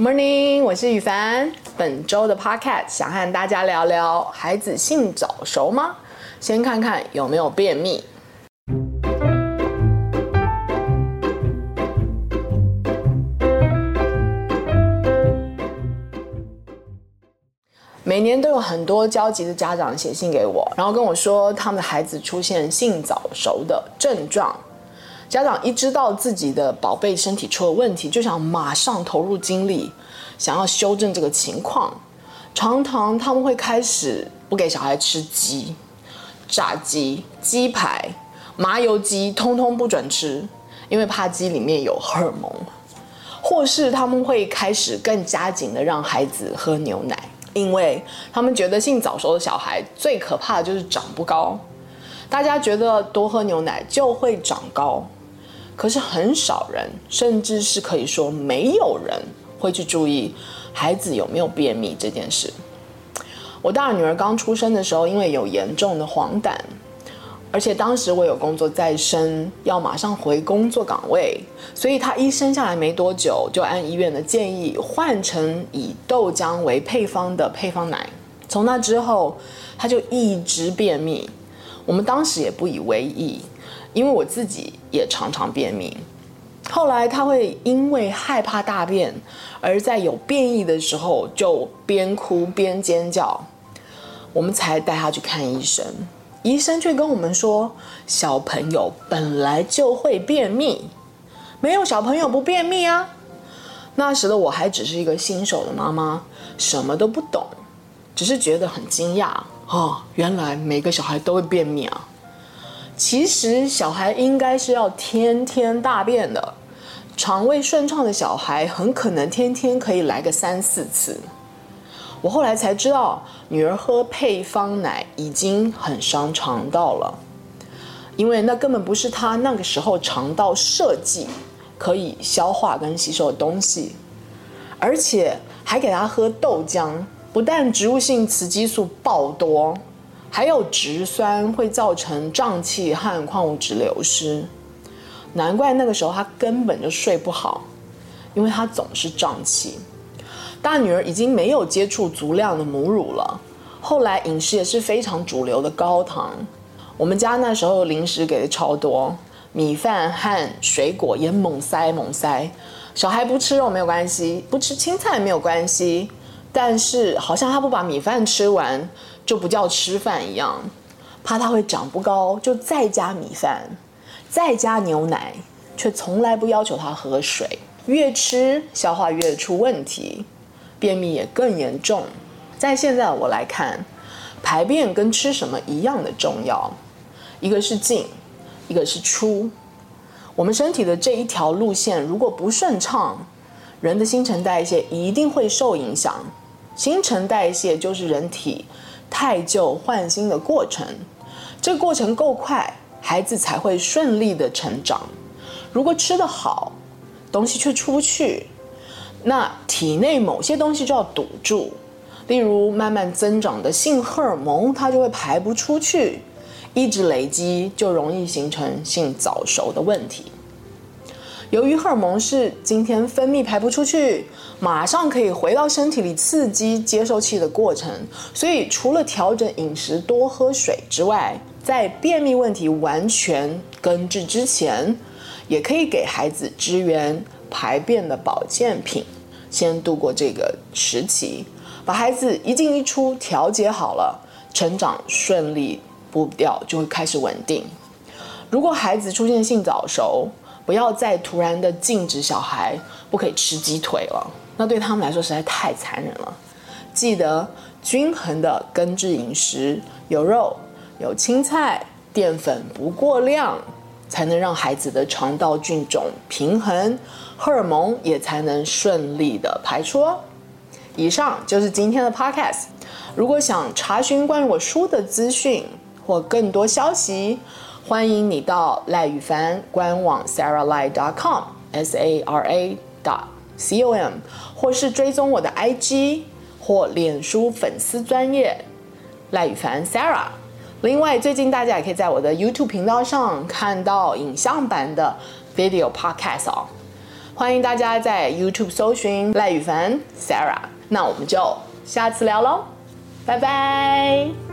Morning，我是宇凡。本周的 Podcast 想和大家聊聊，孩子性早熟吗？先看看有没有便秘。每年都有很多焦急的家长写信给我，然后跟我说他们的孩子出现性早熟的症状。家长一知道自己的宝贝身体出了问题，就想马上投入精力，想要修正这个情况。常常他们会开始不给小孩吃鸡、炸鸡、鸡排、麻油鸡，通通不准吃，因为怕鸡里面有荷尔蒙。或是他们会开始更加紧的让孩子喝牛奶，因为他们觉得性早熟的小孩最可怕的就是长不高。大家觉得多喝牛奶就会长高。可是很少人，甚至是可以说没有人会去注意孩子有没有便秘这件事。我大女儿刚出生的时候，因为有严重的黄疸，而且当时我有工作在身，要马上回工作岗位，所以她一生下来没多久，就按医院的建议换成以豆浆为配方的配方奶。从那之后，她就一直便秘。我们当时也不以为意。因为我自己也常常便秘，后来他会因为害怕大便，而在有便意的时候就边哭边尖叫，我们才带他去看医生。医生却跟我们说，小朋友本来就会便秘，没有小朋友不便秘啊。那时的我还只是一个新手的妈妈，什么都不懂，只是觉得很惊讶哦，原来每个小孩都会便秘啊。其实小孩应该是要天天大便的，肠胃顺畅的小孩很可能天天可以来个三四次。我后来才知道，女儿喝配方奶已经很伤肠道了，因为那根本不是她那个时候肠道设计可以消化跟吸收的东西，而且还给她喝豆浆，不但植物性雌激素爆多。还有植酸会造成胀气和矿物质流失，难怪那个时候他根本就睡不好，因为他总是胀气。大女儿已经没有接触足量的母乳了，后来饮食也是非常主流的高糖。我们家那时候零食给的超多，米饭和水果也猛塞猛塞。小孩不吃肉没有关系，不吃青菜没有关系，但是好像他不把米饭吃完，就不叫吃饭一样，怕他会长不高，就再加米饭，再加牛奶，却从来不要求他喝水。越吃消化越出问题，便秘也更严重。在现在我来看，排便跟吃什么一样的重要，一个是进，一个是出。我们身体的这一条路线如果不顺畅，人的新陈代谢一定会受影响。新陈代谢就是人体。汰旧换新的过程，这过程够快，孩子才会顺利的成长。如果吃得好，东西却出不去，那体内某些东西就要堵住，例如慢慢增长的性荷尔蒙，它就会排不出去，一直累积，就容易形成性早熟的问题。由于荷尔蒙是今天分泌排不出去，马上可以回到身体里刺激接受器的过程，所以除了调整饮食、多喝水之外，在便秘问题完全根治之前，也可以给孩子支援排便的保健品，先度过这个时期，把孩子一进一出调节好了，成长顺利，步调就会开始稳定。如果孩子出现性早熟，不要再突然的禁止小孩不可以吃鸡腿了，那对他们来说实在太残忍了。记得均衡的根治饮食，有肉、有青菜，淀粉不过量，才能让孩子的肠道菌种平衡，荷尔蒙也才能顺利的排出。以上就是今天的 podcast。如果想查询关于我书的资讯或更多消息，欢迎你到赖宇凡官网 saralye.com s a r a dot c o m，或是追踪我的 IG 或脸书粉丝专业赖宇凡 Sarah。另外，最近大家也可以在我的 YouTube 频道上看到影像版的 Video Podcast 哦。欢迎大家在 YouTube 搜寻赖宇凡 Sarah，那我们就下次聊喽，拜拜。